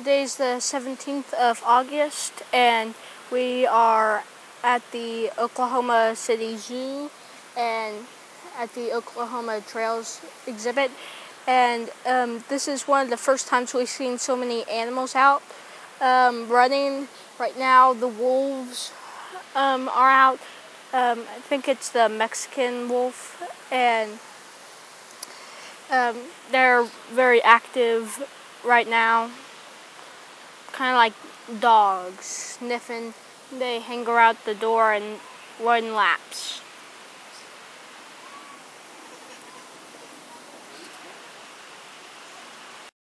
Today's the 17th of August, and we are at the Oklahoma City Zoo and at the Oklahoma Trails exhibit. And um, this is one of the first times we've seen so many animals out um, running. Right now, the wolves um, are out. Um, I think it's the Mexican wolf, and um, they're very active right now kind of like dogs sniffing. They hang around the door and run laps.